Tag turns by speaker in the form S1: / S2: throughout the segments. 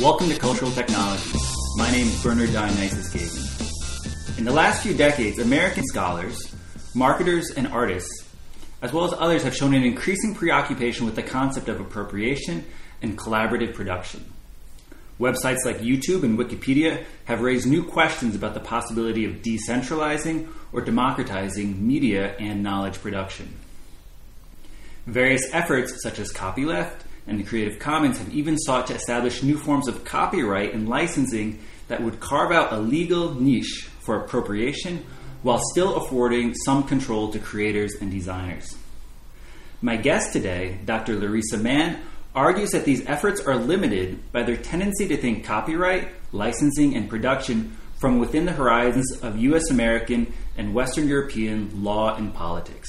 S1: Welcome to Cultural Technologies. My name is Bernard Dionysius Geoghegan. In the last few decades, American scholars, marketers, and artists, as well as others, have shown an increasing preoccupation with the concept of appropriation and collaborative production. Websites like YouTube and Wikipedia have raised new questions about the possibility of decentralizing or democratizing media and knowledge production. Various efforts, such as copyleft and the Creative Commons, have even sought to establish new forms of copyright and licensing that would carve out a legal niche for appropriation while still affording some control to creators and designers. My guest today, Dr. Larissa Mann, argues that these efforts are limited by their tendency to think copyright, licensing, and production from within the horizons of U.S. American and Western European law and politics.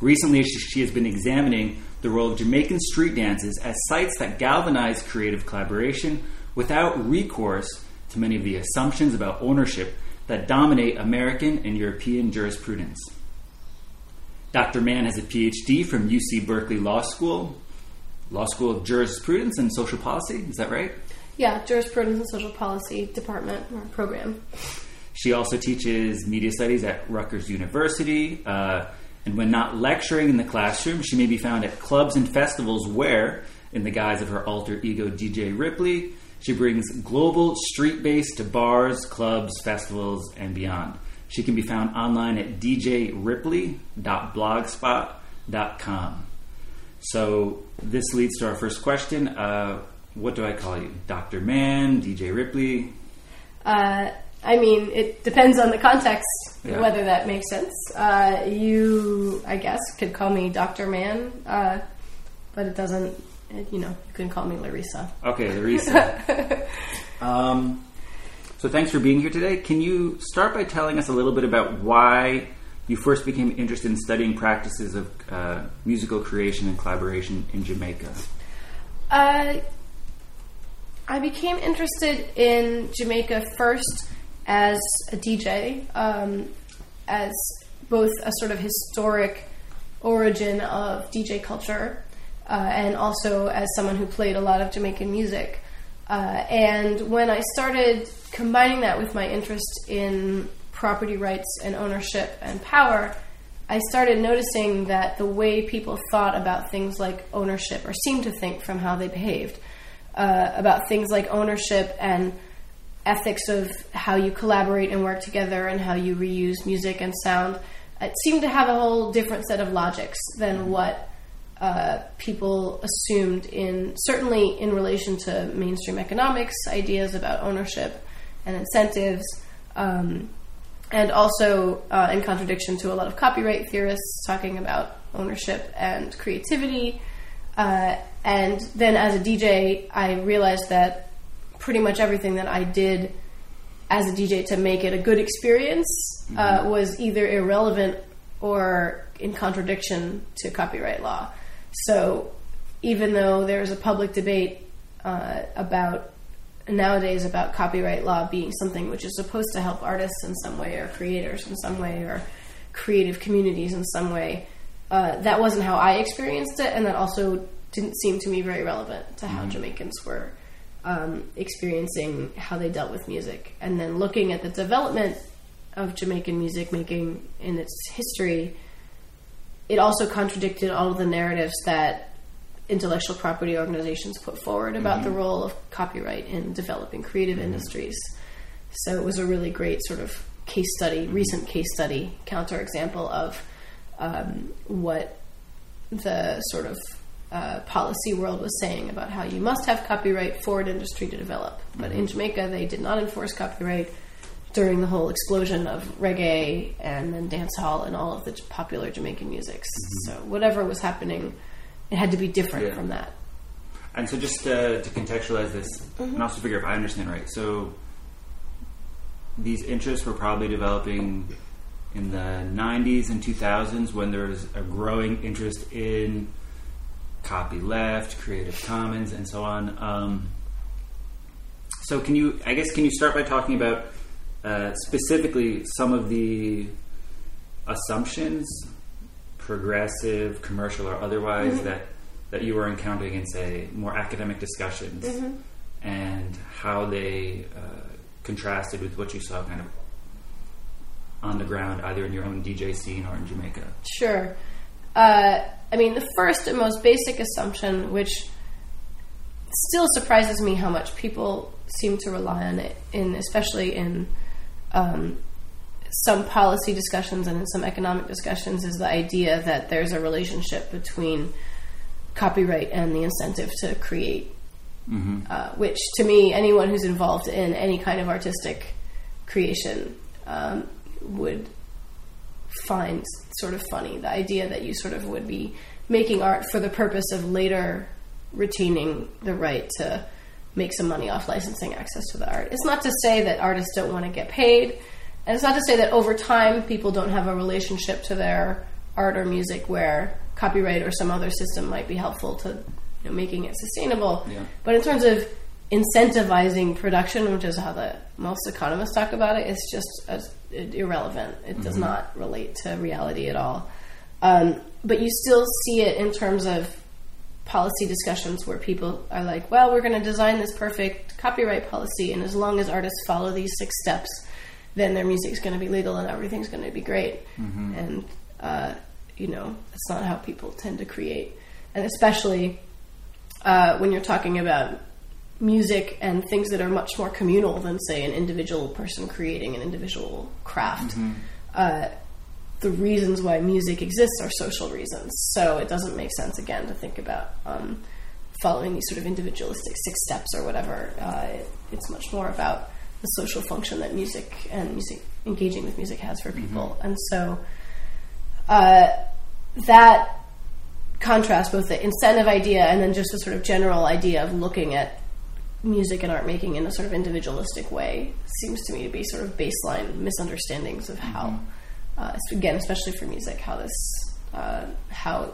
S1: Recently, she has been examining the role of Jamaican street dances as sites that galvanize creative collaboration without recourse to many of the assumptions about ownership that dominate American and European jurisprudence. Dr. Mann has a PhD from UC Berkeley Law School, Law School of Jurisprudence and Social Policy. Is that right?
S2: Yeah, Jurisprudence and Social Policy Department or program.
S1: She also teaches media studies at Rutgers University. Uh, and when not lecturing in the classroom, she may be found at clubs and festivals where, in the guise of her alter ego DJ Ripley, she brings global street bass to bars, clubs, festivals, and beyond. She can be found online at djripley.blogspot.com. So this leads to our first question. Uh, what do I call you? Dr. Mann, DJ Ripley?
S2: Uh, I mean, it depends on the context
S1: Yeah.
S2: whether that makes sense. Uh, you, I guess, could call me Dr. Mann, uh, but it doesn't, it, you know, you can call me Larissa.
S1: Okay, Larissa. um, so thanks for being here today. Can you start by telling us a little bit about why you first became interested in studying practices of uh, musical creation and collaboration in Jamaica?
S2: Uh, I became interested in Jamaica first as a DJ, um, as both a sort of historic origin of DJ culture, uh, and also as someone who played a lot of Jamaican music. Uh, and when I started combining that with my interest in property rights and ownership and power, I started noticing that the way people thought about things like ownership, or seemed to think from how they behaved, uh, about things like ownership and ethics of how you collaborate and work together and how you reuse music and sound, it seemed to have a whole different set of logics than what uh, people assumed in certainly in relation to mainstream economics, ideas about ownership and incentives, um, and also uh, in contradiction to a lot of copyright theorists talking about ownership and creativity. Uh, and then as a DJ, I realized that pretty much everything that I did as a DJ to make it a good experience uh, was either irrelevant or in contradiction to copyright law. So even though there's a public debate uh, about nowadays about copyright law being something which is supposed to help artists in some way or creators in some way or creative communities in some way, uh, that wasn't how I experienced it, and that also didn't seem to me very relevant to how Jamaicans were um, experiencing how they dealt with music. And then looking at the development of Jamaican music making in its history, it also contradicted all of the narratives that intellectual property organizations put forward about the role of copyright in developing creative industries. So it was a really great sort of case study, recent case study, counterexample of um, what the sort of uh, policy world was saying about how you must have copyright for an industry to develop. But in Jamaica, they did not enforce copyright during the whole explosion of reggae and then dancehall and all of the popular Jamaican musics. So whatever was happening, it had to be different
S1: Yeah.
S2: from that.
S1: And so, just uh, to contextualize this, and also figure if I understand right, so these interests were probably developing in the 90s and 2000s when there was a growing interest in copyleft, Creative Commons, and so on. Um, so, can you, I guess, can you start by talking about uh, specifically some of the assumptions, progressive, commercial, or otherwise, that that you were encountering in, say, more academic discussions and how they uh, contrasted with what you saw kind of on the ground, either in your own DJ scene or in Jamaica.
S2: Sure. Uh, I mean, the first and most basic assumption, which still surprises me how much people seem to rely on it, in especially in um, some policy discussions and in some economic discussions, is the idea that there's a relationship between copyright and the incentive to create. Uh, which, to me, anyone who's involved in any kind of artistic creation um, would find sort of funny. The idea that you sort of would be making art for the purpose of later retaining the right to make some money off licensing access to the art. It's not to say that artists don't want to get paid, and it's not to say that over time people don't have a relationship to their art or music where copyright or some other system might be helpful to you know, making it sustainable.
S1: Yeah.
S2: But in terms of incentivizing production, which is how the most economists talk about it, it's just uh, irrelevant. It does not relate to reality at all. Um, but you still see it in terms of policy discussions where people are like, well, we're going to design this perfect copyright policy, and as long as artists follow these six steps, then their music's going to be legal and everything's going to be great. And, uh, you know, that's not how people tend to create. And especially uh, when you're talking about music and things that are much more communal than, say, an individual person creating an individual craft. Uh, the reasons why music exists are social reasons. So it doesn't make sense, again, to think about um, following these sort of individualistic six steps or whatever. Uh, it, it's much more about the social function that music and music engaging with music has for people. And so uh, that contrast both the incentive idea and then just the sort of general idea of looking at music and art making in a sort of individualistic way seems to me to be sort of baseline misunderstandings of how, uh, again, especially for music, how this, uh, how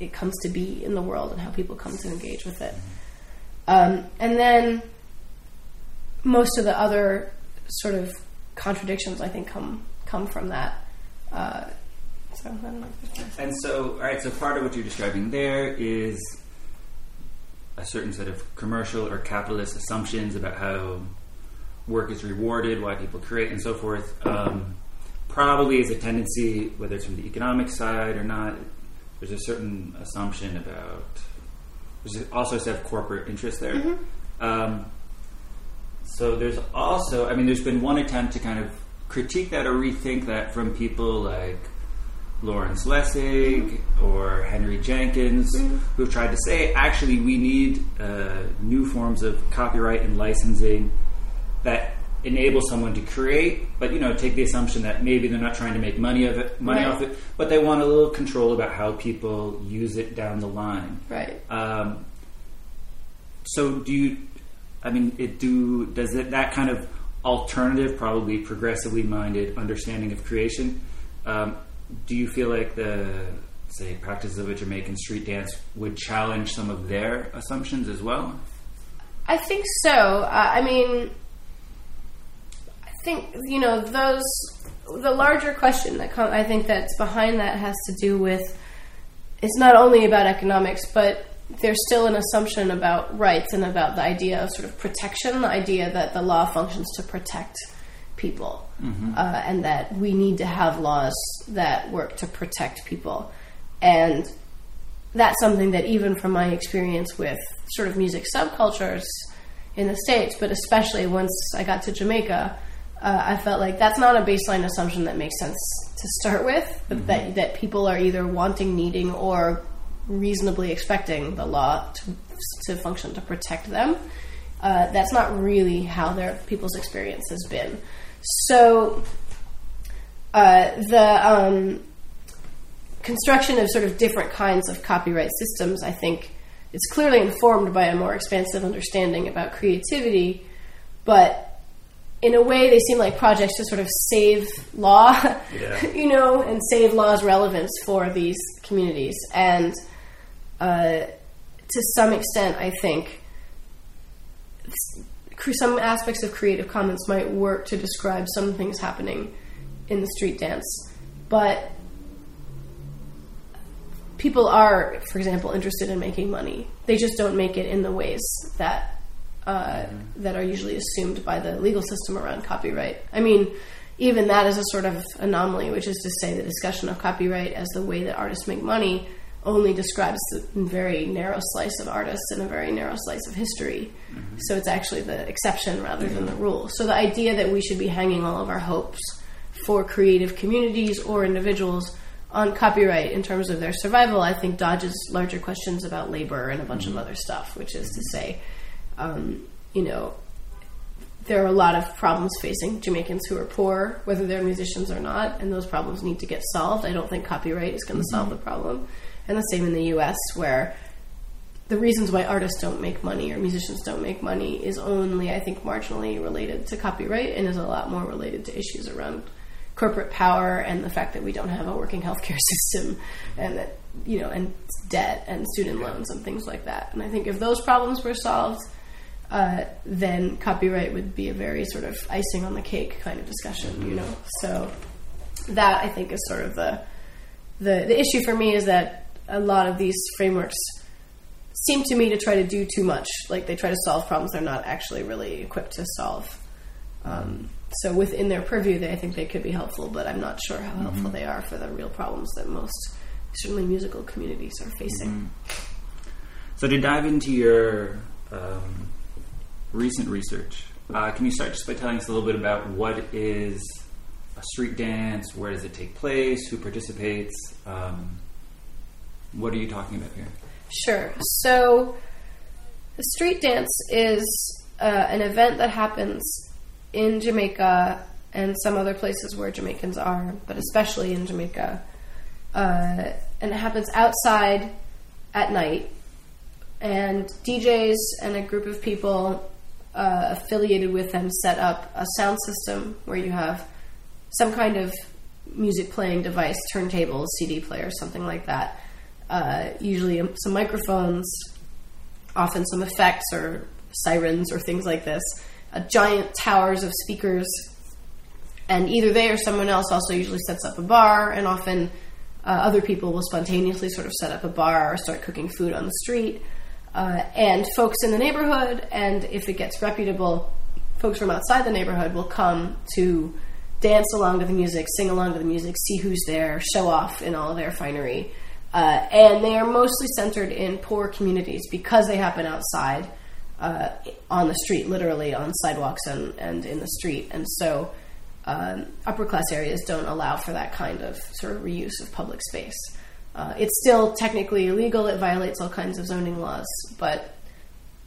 S2: it comes to be in the world and how people come to engage with it. Um, and then most of the other sort of contradictions, I think, come come from that. Uh, so I don't know. if there's-
S1: And so, all right, so part of what you're describing there is a certain set of commercial or capitalist assumptions about how work is rewarded, why people create, and so forth. Um, probably is a tendency, whether it's from the economic side or not, there's a certain assumption about. There's also a set of corporate interests there. Um, so there's also, I mean, there's been one attempt to kind of critique that or rethink that from people like Lawrence Lessig or Henry Jenkins, who've tried to say actually we need uh, new forms of copyright and licensing that enable someone to create, but you know, take the assumption that maybe they're not trying to make money of it, money
S2: Right.
S1: off it, but they want a little control about how people use it down the line.
S2: Right.
S1: Um, so do you? I mean, it do does it that kind of alternative, probably progressively minded understanding of creation? Um, do you feel like the say practices of a Jamaican street dance would challenge some of their assumptions as well?
S2: I think so. Uh, I mean, I think you know those. The larger question that com- I think that's behind that has to do with it's not only about economics, but there's still an assumption about rights and about the idea of sort of protection, the idea that the law functions to protect people, uh, and that we need to have laws that work to protect people, and that's something that even from my experience with sort of music subcultures in the states, but especially once I got to Jamaica, uh, I felt like that's not a baseline assumption that makes sense to start with. But that that people are either wanting, needing, or reasonably expecting the law to, to function to protect them. Uh, that's not really how their people's experience has been. So uh, the um, construction of sort of different kinds of copyright systems, I think, is clearly informed by a more expansive understanding about creativity, but in a way, they seem like projects to sort of save law,
S1: Yeah.
S2: you know, and save law's relevance for these communities. And uh, to some extent, I think some aspects of Creative Commons might work to describe some things happening in the street dance, but people are, for example, interested in making money. They just don't make it in the ways that uh, that are usually assumed by the legal system around copyright. I mean, even that is a sort of anomaly, which is to say the discussion of copyright as the way that artists make money only describes the very narrow slice of artists and a very narrow slice of history. Mm-hmm. So it's actually the exception rather than the rule. So the idea that we should be hanging all of our hopes for creative communities or individuals on copyright in terms of their survival, I think dodges larger questions about labor and a bunch mm-hmm. of other stuff, which is to say, um, you know, there are a lot of problems facing Jamaicans who are poor, whether they're musicians or not, and those problems need to get solved. I don't think copyright is going to mm-hmm. solve the problem. And the same in the US, where the reasons why artists don't make money or musicians don't make money is only, I think, marginally related to copyright and is a lot more related to issues around corporate power and the fact that we don't have a working healthcare system and that, you know, and debt and student loans and things like that. And I think if those problems were solved, uh, then copyright would be a very sort of icing on the cake kind of discussion, you know. So that I think is sort of the the the issue for me is that a lot of these frameworks seem to me to try to do too much. Like they try to solve problems they're not actually really equipped to solve. Um, so within their purview, they, I think they could be helpful, but I'm not sure how helpful mm-hmm. they are for the real problems that most, certainly musical communities, are facing.
S1: Mm-hmm. So to dive into your um, recent research, uh, can you start just by telling us a little bit about what is a street dance? Where does it take place? Who participates? Um, what are you talking about here?
S2: Sure. So, the street dance is uh, an event that happens in Jamaica and some other places where Jamaicans are, but especially in Jamaica. Uh, and it happens outside at night. And DJs and a group of people uh, affiliated with them set up a sound system where you have some kind of music playing device, turntables, CD player, something like that uh, usually some microphones, often some effects or sirens or things like this, uh, giant towers of speakers, and either they or someone else also usually sets up a bar, and often uh, other people will spontaneously sort of set up a bar or start cooking food on the street. Uh, and folks in the neighborhood, and if it gets reputable, folks from outside the neighborhood will come to dance along to the music, sing along to the music, see who's there, show off in all their finery. Uh, and they are mostly centered in poor communities because they happen outside uh, on the street, literally on sidewalks and, and in the street. And so um, upper class areas don't allow for that kind of sort of reuse of public space. Uh, it's still technically illegal, it violates all kinds of zoning laws, but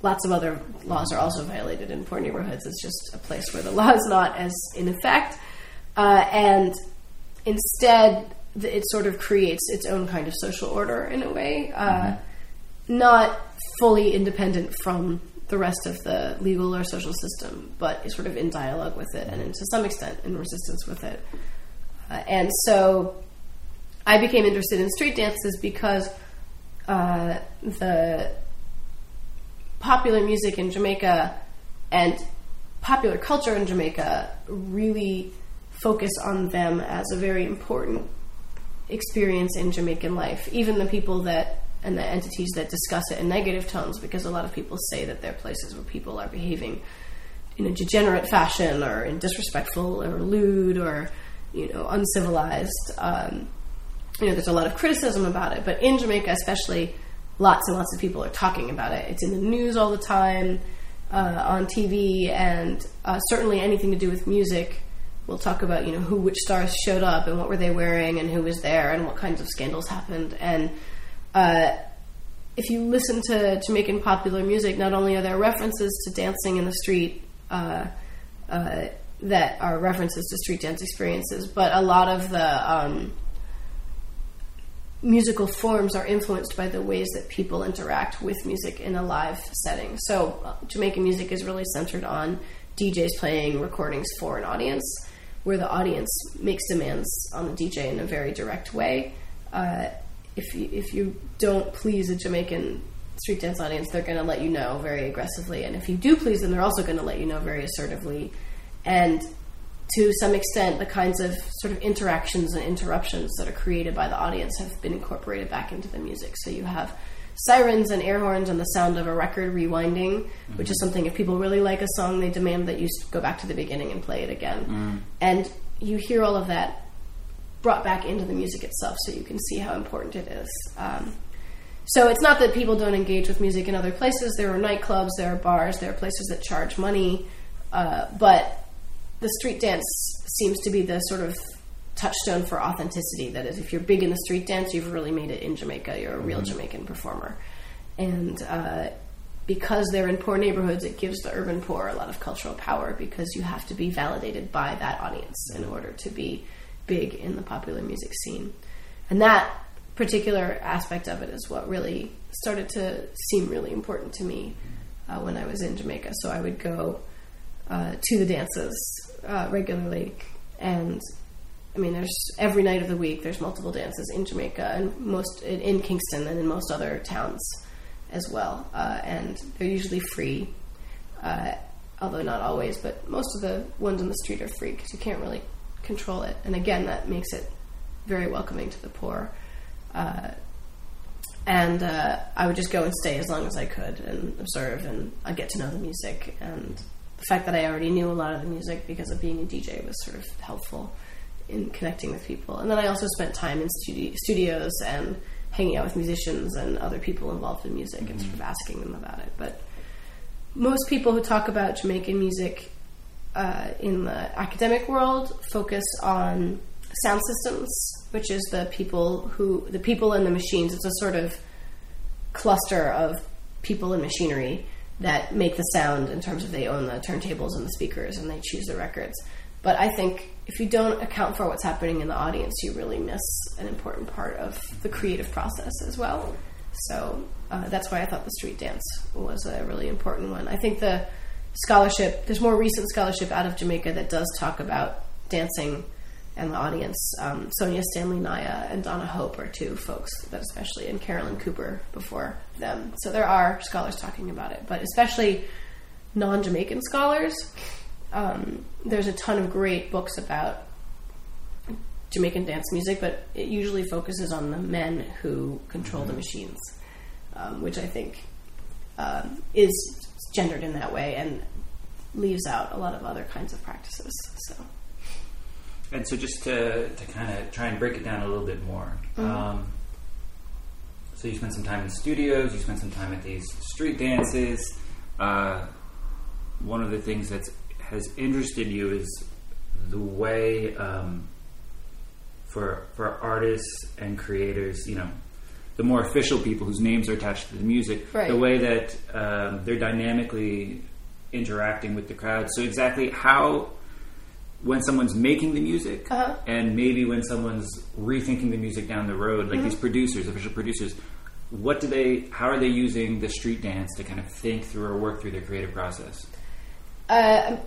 S2: lots of other laws are also violated in poor neighborhoods. It's just a place where the law is not as in effect. Uh, and instead, it sort of creates its own kind of social order in a way, uh, mm-hmm. not fully independent from the rest of the legal or social system, but sort of in dialogue with it and to some extent in resistance with it. Uh, and so I became interested in street dances because uh, the popular music in Jamaica and popular culture in Jamaica really focus on them as a very important experience in Jamaican life. Even the people that and the entities that discuss it in negative tones, because a lot of people say that they're places where people are behaving in a degenerate fashion or in disrespectful or lewd or you know uncivilized. Um, you know, there's a lot of criticism about it, but in Jamaica, especially, lots and lots of people are talking about it. It's in the news all the time, uh, on TV, and uh, certainly anything to do with music we'll talk about you know who which stars showed up and what were they wearing and who was there and what kinds of scandals happened and uh, if you listen to Jamaican popular music, not only are there references to dancing in the street uh, uh, that are references to street dance experiences, but a lot of the um, musical forms are influenced by the ways that people interact with music in a live setting. So, uh, Jamaican music is really centered on DJs playing recordings for an audience where the audience makes demands on the DJ in a very direct way. Uh, if you, if you don't please a Jamaican street dance audience, they're going to let you know very aggressively, and if you do please them, they're also going to let you know very assertively. And to some extent, the kinds of sort of interactions and interruptions that are created by the audience have been incorporated back into the music. So you have sirens and air horns and the sound of a record rewinding, which is something if people really like a song, they demand that you go back to the beginning and play it again. And you hear all of that brought back into the music itself, so you can see how important it is. Um, so it's not that people don't engage with music in other places. There are nightclubs, there are bars, there are places that charge money, uh, but the street dance seems to be the sort of touchstone for authenticity. That is, if you're big in the street dance, you've really made it in Jamaica. You're a real Jamaican performer, and uh, because they're in poor neighborhoods, it gives the urban poor a lot of cultural power because you have to be validated by that audience in order to be big in the popular music scene, and that particular aspect of it is what really started to seem really important to me uh, when I was in Jamaica. So I would go uh, to the dances uh, regularly, and I mean, there's every night of the week. There's multiple dances in Jamaica and most in, in Kingston and in most other towns as well, uh, and they're usually free. Uh, although not always, but most of the ones on the street are free because you can't really control it. And again, that makes it very welcoming to the poor. Uh, and uh, I would just go and stay as long as I could and observe, and I'd get to know the music. And the fact that I already knew a lot of the music because of being a DJ was sort of helpful in connecting with people. And then I also spent time in studi- studios and hanging out with musicians and other people involved in music and sort of asking them about it. But most people who talk about Jamaican music uh, in the academic world focus on sound systems, which is the people who the people and the machines. It's a sort of cluster of people and machinery that make the sound in terms of they own the turntables and the speakers and they choose the records. But I think if you don't account for what's happening in the audience, you really miss an important part of the creative process as well. So uh, that's why I thought the street dance was a really important one. I think the scholarship, there's more recent scholarship out of Jamaica that does talk about dancing and the audience. Um, Sonjah Stanley Niaah and Donna Hope are two folks that especially, and Carolyn Cooper before them. So there are scholars talking about it, but especially non Jamaican scholars. Um, there's a ton of great books about Jamaican dance music, but it usually focuses on the men who control the machines, um, which I think um, is gendered in that way and leaves out a lot of other kinds of practices. So.
S1: And so, just to, to kind of try and break it down a little bit more. Um, so, you spent some time in studios, you spent some time at these street dances. Uh, one of the things that has interested you is the way um, for for artists and creators, you know, the more official people whose names are attached to the music,
S2: Right.
S1: the way that um, they're dynamically interacting with the crowd. So, exactly how when someone's making the music
S2: Uh-huh.
S1: and maybe when someone's rethinking the music down the road
S2: Mm-hmm.
S1: like these producers official producers what do they how are they using the street dance to kind of think through or work through their creative process
S2: uh,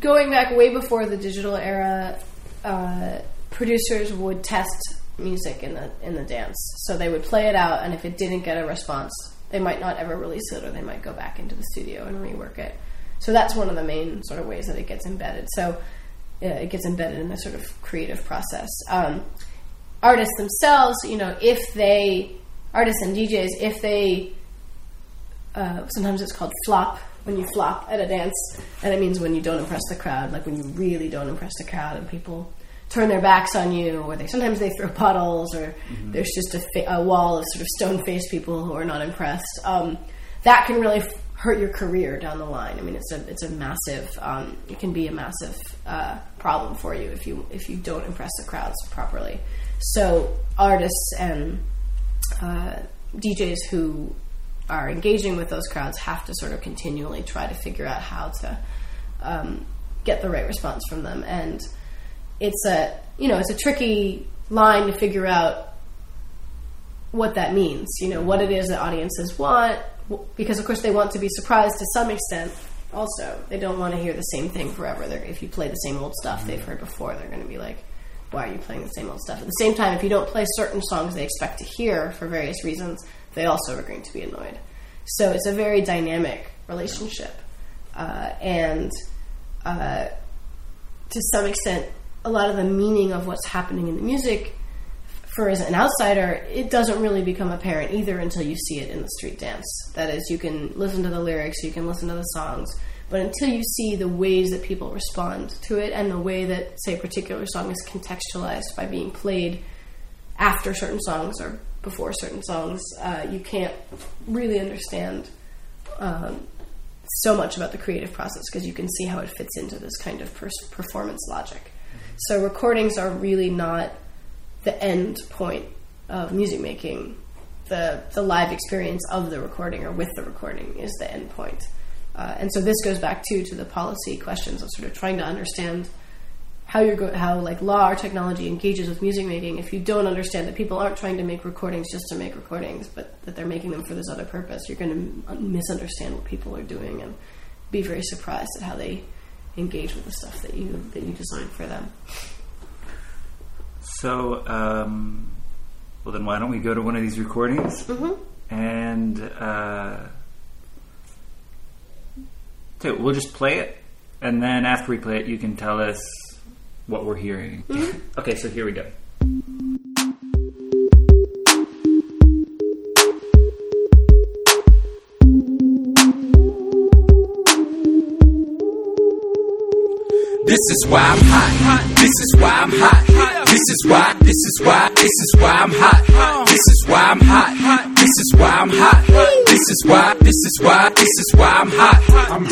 S2: going back way before the digital era, uh, producers would test music in the in the dance. So they would play it out, and if it didn't get a response, they might not ever release it, or they might go back into the studio and rework it. So that's one of the main sort of ways that it gets embedded. So uh, it gets embedded in the sort of creative process. Um, artists themselves, you know, if they artists and DJs, if they uh, sometimes it's called flop when you flop at a dance, and it means when you don't impress the crowd, like when you really don't impress the crowd and people turn their backs on you, or they sometimes they throw puddles, or there's just a, fa- a wall of sort of stone faced people who are not impressed. Um, that can really f- hurt your career down the line. I mean, it's a it's a massive um, it can be a massive uh, problem for you if you if you don't impress the crowds properly. So artists and uh, DJs who are engaging with those crowds have to sort of continually try to figure out how to um, get the right response from them, and it's a you know it's a tricky line to figure out what that means. You know what it is that audiences want, because of course they want to be surprised to some extent. Also, they don't want to hear the same thing forever. They're, if you play the same old stuff they've heard before, they're going to be like, "Why are you playing the same old stuff?" At the same time, if you don't play certain songs they expect to hear for various reasons, they also are going to be annoyed. So it's a very dynamic relationship, uh, and uh, to some extent, a lot of the meaning of what's happening in the music for as an outsider, it doesn't really become apparent either until you see it in the street dance. That is, you can listen to the lyrics, you can listen to the songs, but until you see the ways that people respond to it and the way that, say, a particular song is contextualized by being played after certain songs or before certain songs, uh, you can't really understand um, so much about the creative process because you can see how it fits into this kind of pers- performance logic. So recordings are really not the end point of music making. The the live experience of the recording or with the recording is the end point. Uh, and so this goes back too to the policy questions of sort of trying to understand how you're go- how like law or technology engages with music making. If you don't understand that people aren't trying to make recordings just to make recordings, but that they're making them for this other purpose, you're going to misunderstand what people are doing and be very surprised at how they engage with the stuff that you that you designed for them.
S1: So, um, well, then why don't we go to one of these recordings and uh, so we'll just play it, and then after we play it, you can tell us what we're hearing. Mm-hmm. Okay, so here we go.
S3: This is why I'm hot. This is why I'm hot. This is why. This is why. This is why I'm hot. This is why I'm hot. This is why I'm hot. This is why. This is why. This is why I'm hot. I'm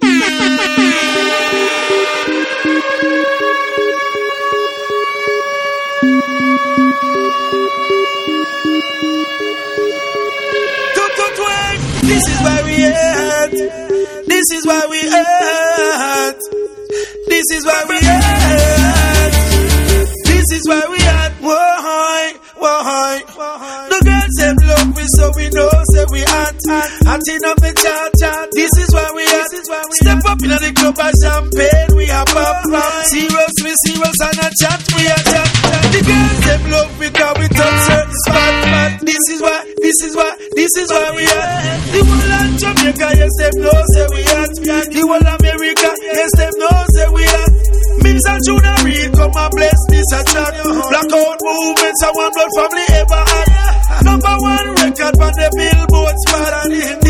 S4: This Acting up the chat chat. This is why we at. Step up in the club and champagne we are pop. Serious we serious and a chat we are chat. The girls them love me cause we touch certain spot. This is why. This is why. This is why we at. The whole of Jamaica yes them know say we at. The whole of America yes them know say we at. Mims and Junior Reid come and bless this a chat. Blackout movements and one blood family ever had. Number one record on the billboard spot.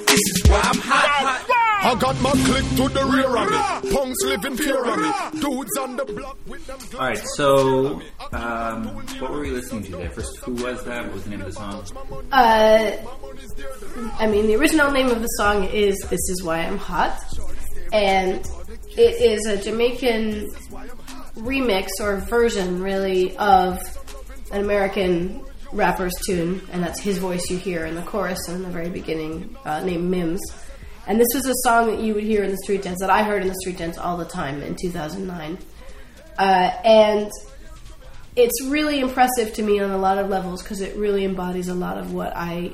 S5: Click to the rear of me. Punks living fear of me. Dudes on the block with them.
S1: All right, so um, what were we listening to there? First, who was that? What was the name of the song?
S2: Uh, I mean, the original name of the song is "This Is Why I'm Hot," and it is a Jamaican remix or version, really, of an American rapper's tune, and that's his voice you hear in the chorus and in the very beginning, uh, named Mims. And this was a song that you would hear in the street dance that I heard in the street dance all the time in 2009, uh, and it's really impressive to me on a lot of levels because it really embodies a lot of what I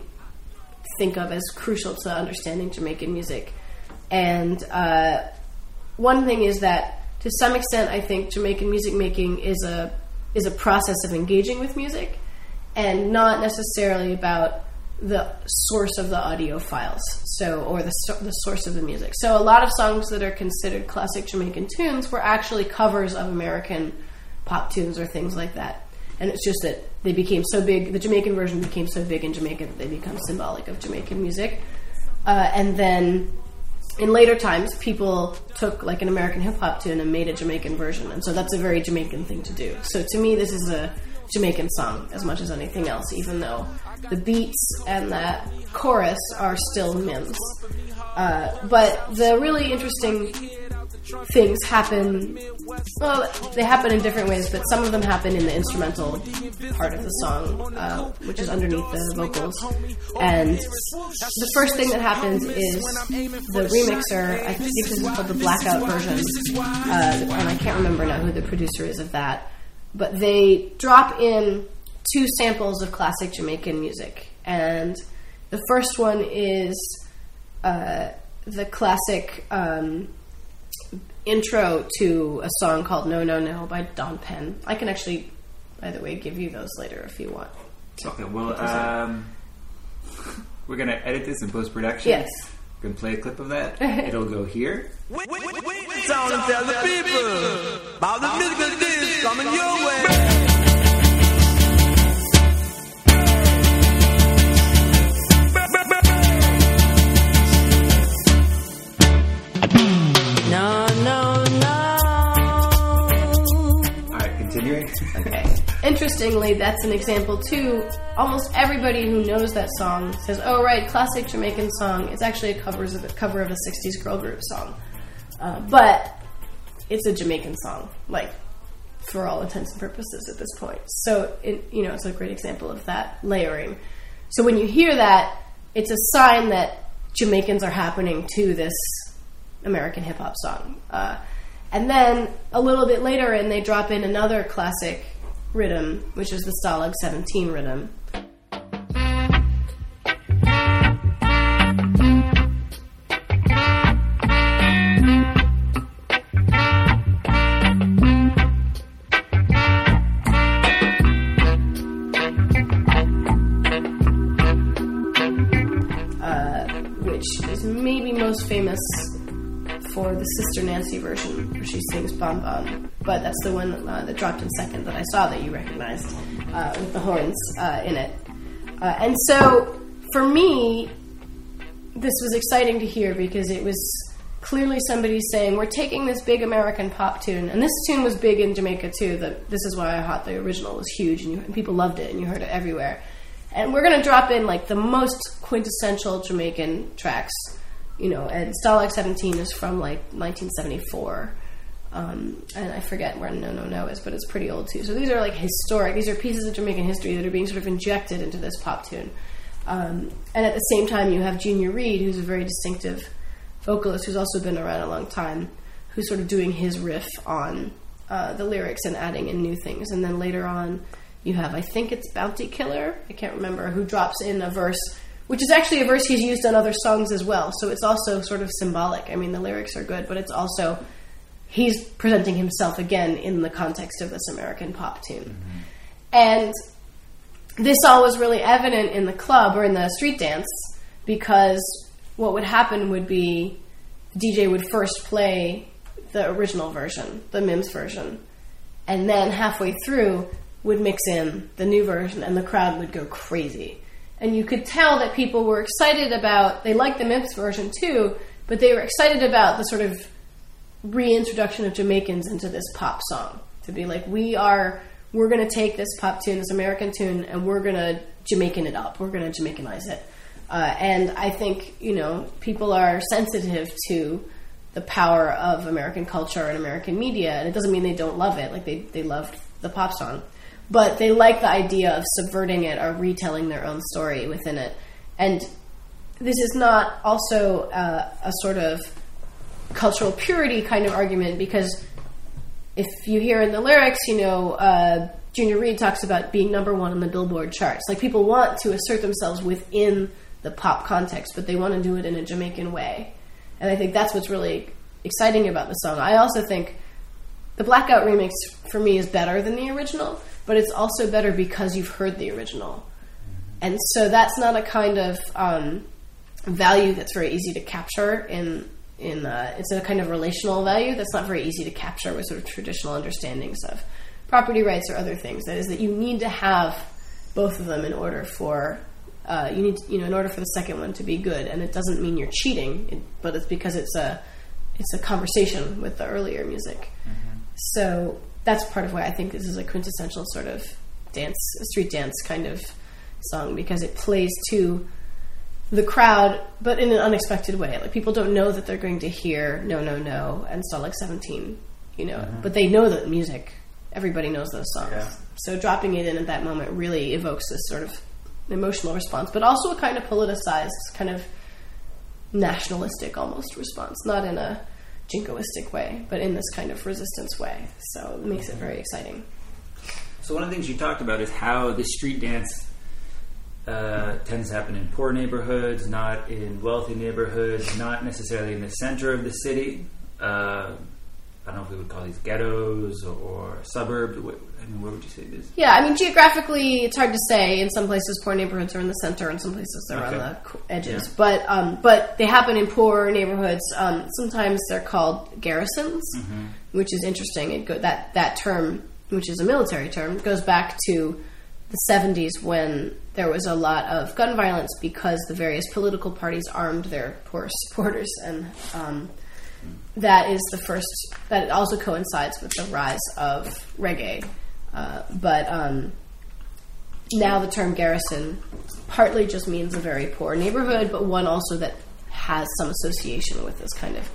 S2: think of as crucial to understanding Jamaican music. And uh, one thing is that, to some extent, I think Jamaican music making is a is a process of engaging with music, and not necessarily about the source of the audio files, so or the the source of the music. So a lot of songs that are considered classic Jamaican tunes were actually covers of American pop tunes or things like that. And it's just that they became so big, the Jamaican version became so big in Jamaica that they become symbolic of Jamaican music. Uh, and then in later times, people took like an American hip hop tune and made a Jamaican version. And so that's a very Jamaican thing to do. So to me, this is a Jamaican song as much as anything else, even though the beats and the chorus are still Mims. Uh, but the really interesting things happen. Well, they happen in different ways, but some of them happen in the instrumental part of the song, uh, which is underneath the vocals. And the first thing that happens is the remixer. I think this is called the blackout version, uh, and I can't remember now who the producer is of that. But they drop in two samples of classic Jamaican music, and the first one is uh, the classic um, intro to a song called "No No No" by Dawn Penn. I can actually, by the way, give you those later if you want.
S1: Okay, well, um, we're gonna edit this in post production.
S2: Yes.
S1: We're gonna play a clip of that. It'll go here.
S4: Sound and tell the people about the musical disc coming your way.
S2: Interestingly, that's an example too. Almost everybody who knows that song says, "Oh, right, classic Jamaican song." It's actually a cover of a cover of a '60s girl group song, uh, but it's a Jamaican song, like for all intents and purposes at this point. So, it, you know, it's a great example of that layering. So when you hear that, it's a sign that Jamaicans are happening to this American hip hop song. Uh, and then a little bit later, and they drop in another classic rhythm, which is the Stalag 17 rhythm. Sister Nancy version, where she sings Bon Bon, But that's the one uh, that dropped in second that I saw that you recognized uh, with the horns uh, in it. Uh, and so, for me, this was exciting to hear because it was clearly somebody saying, "We're taking this big American pop tune, and this tune was big in Jamaica too. That this is why I thought the original was huge, and, you, and people loved it, and you heard it everywhere." And we're going to drop in like the most quintessential Jamaican tracks, you know. And Stalag 17 is from like 1974. Um, and I forget where No No No is, but it's pretty old too. So these are like historic. These are pieces of Jamaican history that are being sort of injected into this pop tune. Um, and at the same time, you have Junior Reid, who's a very distinctive vocalist who's also been around a long time, who's sort of doing his riff on uh, the lyrics and adding in new things. And then later on, you have, I think it's Bounty Killer, I can't remember, who drops in a verse, which is actually a verse he's used on other songs as well. So it's also sort of symbolic. I mean, the lyrics are good, but it's also he's presenting himself again in the context of this American pop tune. Mm-hmm. And this all was really evident in the club or in the street dance because what would happen would be DJ would first play the original version, the Mims version, and then halfway through would mix in the new version and the crowd would go crazy. And you could tell that people were excited about they liked the Mims version too, but they were excited about the sort of reintroduction of Jamaicans into this pop song. To be like, we are, we're going to take this pop tune, this American tune, and we're going to Jamaican it up. We're going to Jamaicanize it. Uh, and I think, you know, people are sensitive to the power of American culture and American media. And it doesn't mean they don't love it. Like, they, they loved the pop song. But they like the idea of subverting it or retelling their own story within it. And this is not also uh, a sort of cultural purity kind of argument because if you hear in the lyrics, you know, uh, Junior Reid talks about being number one on the Billboard charts. Like people want to assert themselves within the pop context, but they want to do it in a Jamaican way. And I think that's what's really exciting about the song. I also think the Blackout remix for me is better than the original, but it's also better because you've heard the original. And so that's not a kind of um, value that's very easy to capture in in uh, it's a kind of relational value that's not very easy to capture with sort of traditional understandings of property rights or other things. That is that you need to have both of them in order for uh, you need you know in order for the second one to be good, and it doesn't mean you're cheating, it, but it's because it's a it's a conversation with the earlier music. So that's part of why I think this is a quintessential sort of dance, street dance kind of song because it plays to the crowd, but in an unexpected way. Like people don't know that they're going to hear "No, No, No" and "Stalag 17," you know, mm-hmm. but they know the music. Everybody knows those songs.
S1: Yeah.
S2: So dropping it in at that moment really evokes this sort of emotional response, but also a kind of politicized, kind of nationalistic almost response, not in a jingoistic way, but in this kind of resistance way. So it makes it very exciting.
S1: So one of the things you talked about is how the street dance uh, tends to happen in poor neighborhoods, not in wealthy neighborhoods, not necessarily in the center of the city. Uh, I don't know if we would call these ghettos or, suburbs. What, I mean, where would you say it is?
S2: Yeah, I mean, geographically, it's hard to say. In some places, poor neighborhoods are in the center, and some places they're
S1: Okay.
S2: on the edges.
S1: Yeah.
S2: But um, but they happen in poor neighborhoods. Um, sometimes they're called garrisons, which is interesting. It go, that that term, which is a military term, goes back to the '70s when there was a lot of gun violence because the various political parties armed their poor supporters, and um, that is the first. That also coincides with the rise of reggae. Uh, but um, now the term garrison partly just means a very poor neighborhood, but one also that has some association with this kind of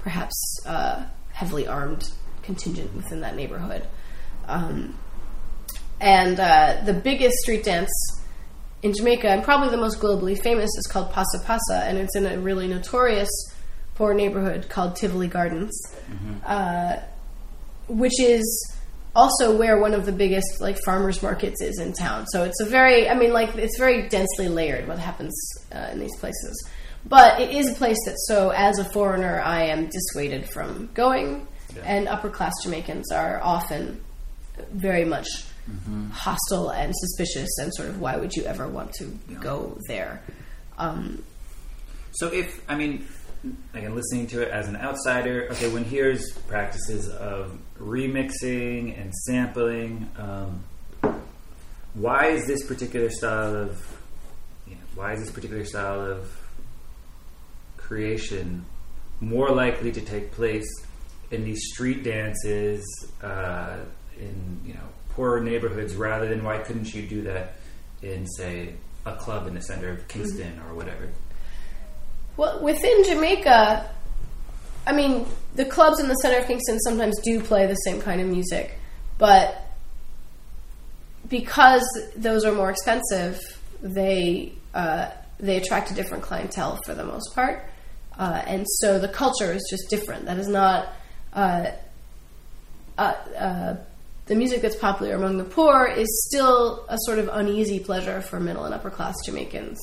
S2: perhaps uh, heavily armed contingent within that neighborhood. Um, and uh, the biggest street dance in Jamaica, and probably the most globally famous, is called Passa Passa, and it's in a really notorious poor neighborhood called Tivoli Gardens, uh, which is also where one of the biggest like farmers markets is in town. So it's a very, I mean, like it's very densely layered what happens uh, in these places. But it is a place that, so as a foreigner, I am dissuaded from going, and upper class Jamaicans are often very much hostile and suspicious, and sort of why would you ever want to go there? Um,
S1: So if I mean, again, listening to it as an outsider, okay, when here's practices of remixing and sampling, um, why is this particular style of you know, why is this particular style of creation more likely to take place in these street dances uh, in you know poorer neighborhoods rather than why couldn't you do that in say a club in the center of Kingston or whatever?
S2: Well, within Jamaica, I mean, the clubs in the center of Kingston sometimes do play the same kind of music, but because those are more expensive, they uh, they attract a different clientele for the most part, uh, and so the culture is just different. That is not. Uh, uh, uh, the music that's popular among the poor is still a sort of uneasy pleasure for middle and upper class Jamaicans.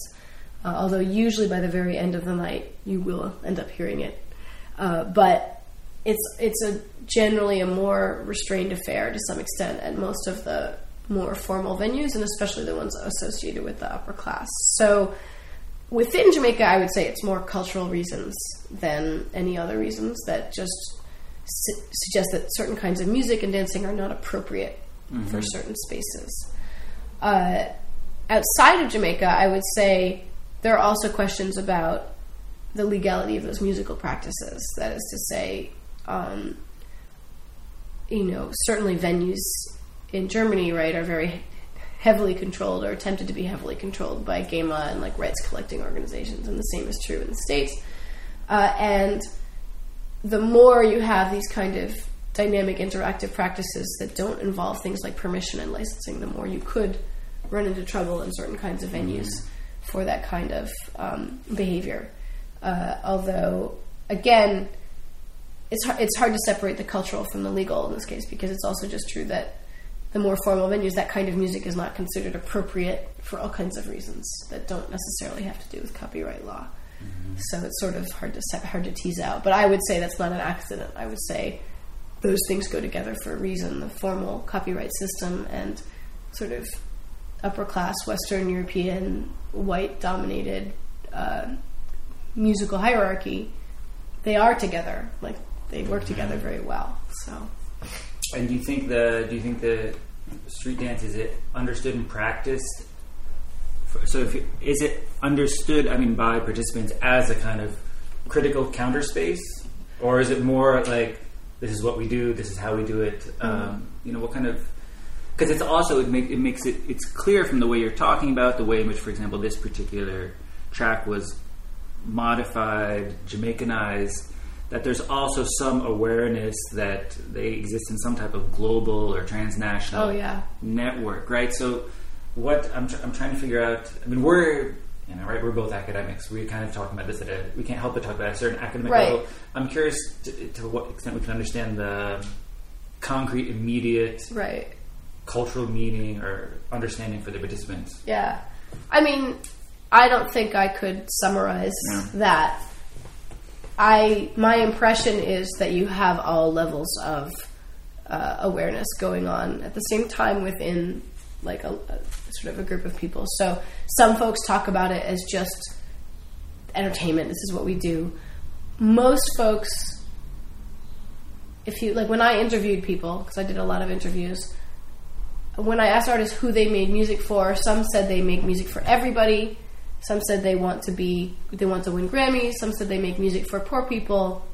S2: Uh, although usually by the very end of the night you will end up hearing it. Uh, but it's it's a generally a more restrained affair to some extent at most of the more formal venues and especially the ones associated with the upper class. So within Jamaica, I would say it's more cultural reasons than any other reasons that just su- suggest that certain kinds of music and dancing are not appropriate for certain spaces. Uh, outside of Jamaica, I would say there are also questions about the legality of those musical practices. That is to say, um, you know, certainly venues in Germany, right, are very heavily controlled or attempted to be heavily controlled by GEMA and like rights collecting organizations, and the same is true in the states. Uh, and the more you have these kind of dynamic interactive practices that don't involve things like permission and licensing, the more you could run into trouble in certain kinds of venues for that kind of um, behavior. Uh, although, again, it's hard, it's hard to separate the cultural from the legal in this case because it's also just true that the more formal venues, that kind of music is not considered appropriate for all kinds of reasons that don't necessarily have to do with copyright law. So it's sort of hard to se- hard to tease out. But I would say that's not an accident. I would say those things go together for a reason. The formal copyright system and sort of upper class Western European white dominated uh, musical hierarchy, they are together. Like they work together very well. So
S1: And do you think the do you think the street dance is it understood and practiced? For, so if it, is it understood? I mean, by participants as a kind of critical counter space, or is it more like this is what we do, this is how we do it? Um, you know, what kind of because it's also it, make, it makes it it's clear from the way you're talking about the way in which, for example, this particular track was modified, Jamaicanized, that there's also some awareness that they exist in some type of global or transnational
S2: Oh, yeah.
S1: network, right? So, what I'm, tr- I'm trying to figure out, I mean, we're, you know, right, we're both academics. We're kind of talking about this at a, we can't help but talk about a certain academic
S2: Right.
S1: level. I'm curious to, to what extent we can understand the concrete, immediate
S2: right.
S1: Cultural meaning or understanding for the participants.
S2: Yeah. I mean, I don't think I could summarize
S1: No.
S2: that. I my impression is that you have all levels of uh, awareness going on at the same time within like a, a sort of a group of people. So some folks talk about it as just entertainment. This is what we do. Most folks, if you like, when I interviewed people, because I did a lot of interviews, when I asked artists who they made music for, some said they make music for everybody. Some said they want to be they want to win Grammys. Some said they make music for poor people.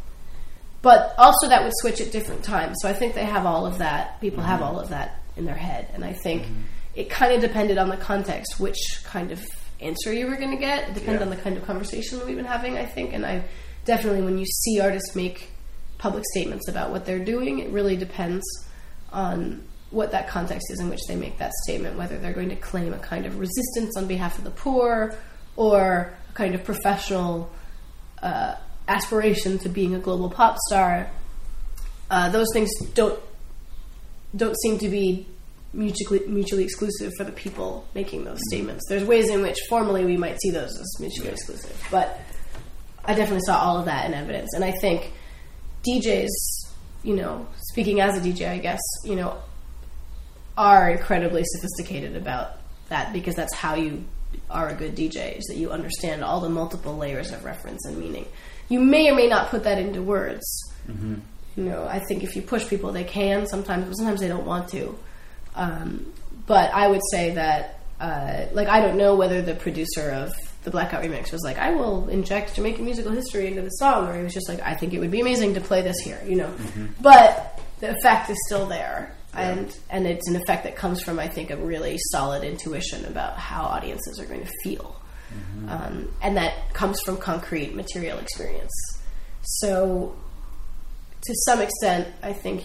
S2: But also that would switch at different times. So I think they have all of that. People have mm-hmm. all of that in their head, and I think mm-hmm. it kind of depended on the context, which kind of answer you were going to get. It depended
S1: Yeah.
S2: on the kind of conversation we've been having. I think, and I definitely when you see artists make public statements about what they're doing, it really depends on what that context is in which they make that statement, whether they're going to claim a kind of resistance on behalf of the poor or a kind of professional uh, aspiration to being a global pop star. Uh, those things don't don't seem to be mutually mutually exclusive for the people making those statements. There's ways in which formally we might see those as mutually exclusive, but I definitely saw all of that in evidence, and I think DJs, you know, speaking as a DJ, I guess, you know, are incredibly sophisticated about that because that's how you are a good DJ is that you understand all the multiple layers of reference and meaning. You may or may not put that into words. You know, I think if you push people, they can sometimes, but sometimes they don't want to. Um, but I would say that, uh, like, I don't know whether the producer of the Blackout remix was like, I will inject Jamaican musical history into the song, or he was just like, I think it would be amazing to play this here, you know. But the effect is still there, and and it's an effect that comes from, I think, a really solid intuition about how audiences are going to feel, um, and that comes from concrete material experience. So to some extent, I think,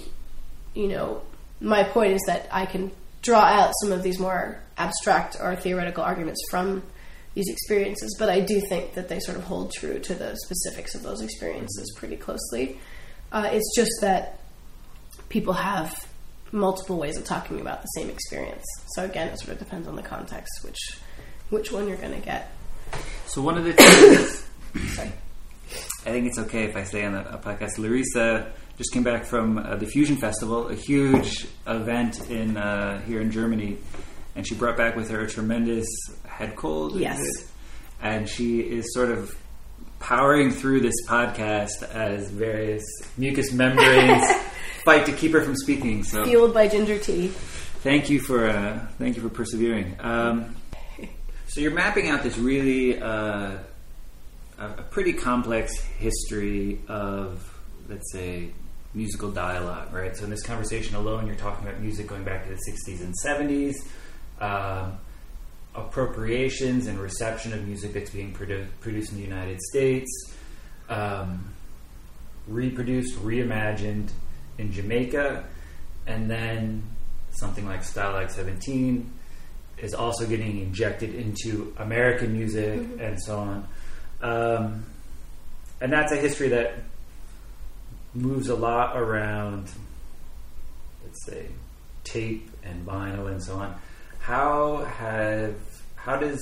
S2: you know, my point is that I can draw out some of these more abstract or theoretical arguments from these experiences, but I do think that they sort of hold true to the specifics of those experiences pretty closely. Uh, it's just that people have multiple ways of talking about the same experience. So again, it sort of depends on the context, which which one you're going to get.
S1: So one of the things
S2: Sorry.
S1: I think it's okay if I say on the a podcast. Larisa just came back from uh, the Fusion Festival, a huge event in uh, here in Germany, and she brought back with her a tremendous head cold.
S2: Yes.
S1: and she is sort of powering through this podcast as various mucous membranes fight to keep her from speaking. So
S2: Fueled by ginger tea.
S1: Thank you for uh, thank you for persevering. Um, so you're mapping out this really uh, a, pretty complex history of, let's say, musical dialogue, right? So in this conversation alone, you're talking about music going back to the '60s and '70s, um, appropriations and reception of music that's being produ- produced in the United States. Um, reproduced, reimagined in Jamaica, and then something like Style Like 17 is also getting injected into American music and so on. Um, and that's a history that moves a lot around, let's say, tape and vinyl and so on. How have how does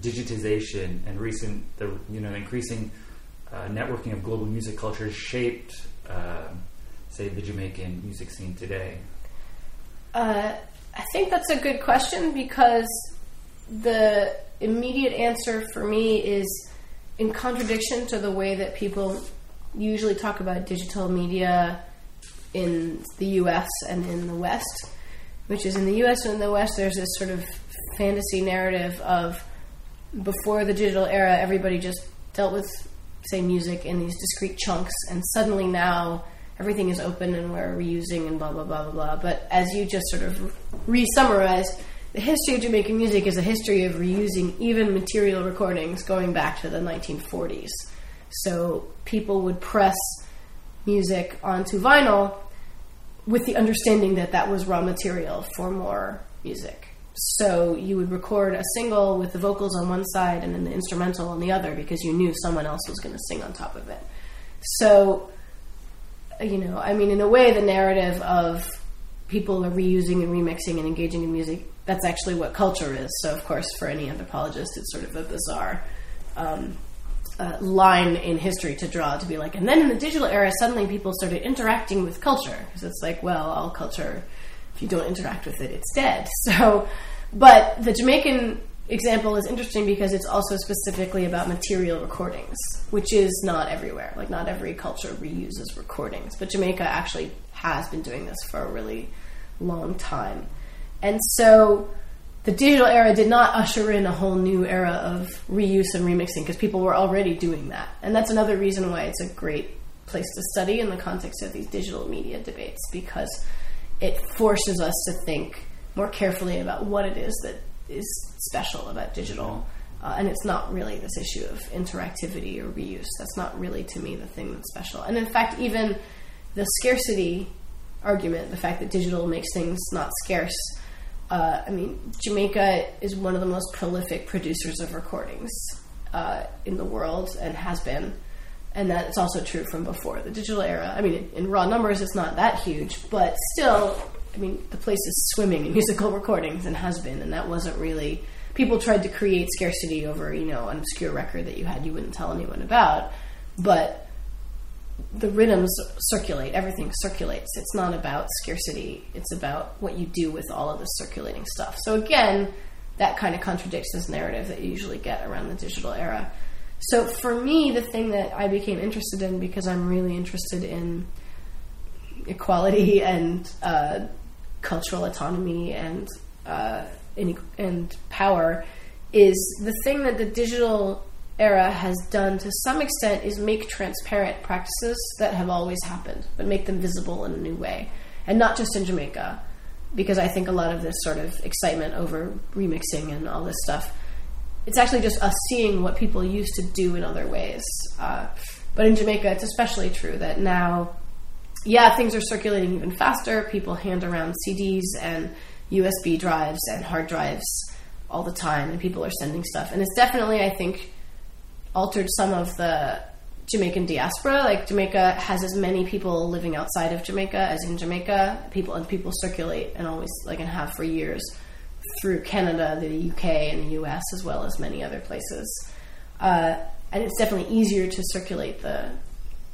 S1: digitization and recent the you know increasing uh, networking of global music culture shaped, um say, the Jamaican music scene today?
S2: Uh, I think that's a good question because the immediate answer for me is in contradiction to the way that people usually talk about digital media in the US and in the West, which is in the US and in the West, there's this sort of fantasy narrative of before the digital era, everybody just dealt with, say, music in these discrete chunks, and suddenly now everything is open and we're reusing and blah blah blah blah blah. But as you just sort of re-summarized, the history of Jamaican music is a history of reusing even material recordings going back to the 1940s. So people would press music onto vinyl with the understanding that that was raw material for more music. So you would record a single with the vocals on one side and then the instrumental on the other because you knew someone else was going to sing on top of it. So, you know, I mean, in a way, the narrative of people are reusing and remixing and engaging in music that's actually what culture is. So, of course, for any anthropologist, it's sort of a bizarre um, uh, line in history to draw to be like, and then in the digital era, suddenly people started interacting with culture because it's like, well, all culture, if you don't interact with it, it's dead. So, but the Jamaican example is interesting because it's also specifically about material recordings, which is not everywhere. Like, not every culture reuses recordings, but Jamaica actually has been doing this for a really long time. And so the digital era did not usher in a whole new era of reuse and remixing because people were already doing that. And that's another reason why it's a great place to study in the context of these digital media debates because it forces us to think more carefully about what it is that is special about digital. Uh, and it's not really this issue of interactivity or reuse. That's not really, to me, the thing that's special. And in fact, even the scarcity argument, the fact that digital makes things not scarce, uh, I mean, Jamaica is one of the most prolific producers of recordings uh, in the world and has been. And that's also true from before the digital era. I mean, in, in raw numbers, it's not that huge, but still, I mean, the place is swimming in musical recordings and has been, and that wasn't really. People tried to create scarcity over, you know, an obscure record that you had you wouldn't tell anyone about, but the rhythms circulate, everything circulates. It's not about scarcity, it's about what you do with all of the circulating stuff. So, again, that kind of contradicts this narrative that you usually get around the digital era. So, for me, the thing that I became interested in because I'm really interested in equality and uh, cultural autonomy and uh, and power is the thing that the digital era has done to some extent is make transparent practices that have always happened, but make them visible in a new way. And not just in Jamaica, because I think a lot of this sort of excitement over remixing and all this stuff, it's actually just us seeing what people used to do in other ways. Uh, but in Jamaica, it's especially true that now, yeah, things are circulating even faster. People hand around CDs and USB drives and hard drives all the time, and people are sending stuff. And it's definitely, I think, altered some of the Jamaican diaspora. Like Jamaica has as many people living outside of Jamaica as in Jamaica. People and people circulate and always like and have for years through Canada, the UK, and the US, as well as many other places. Uh, and it's definitely easier to circulate the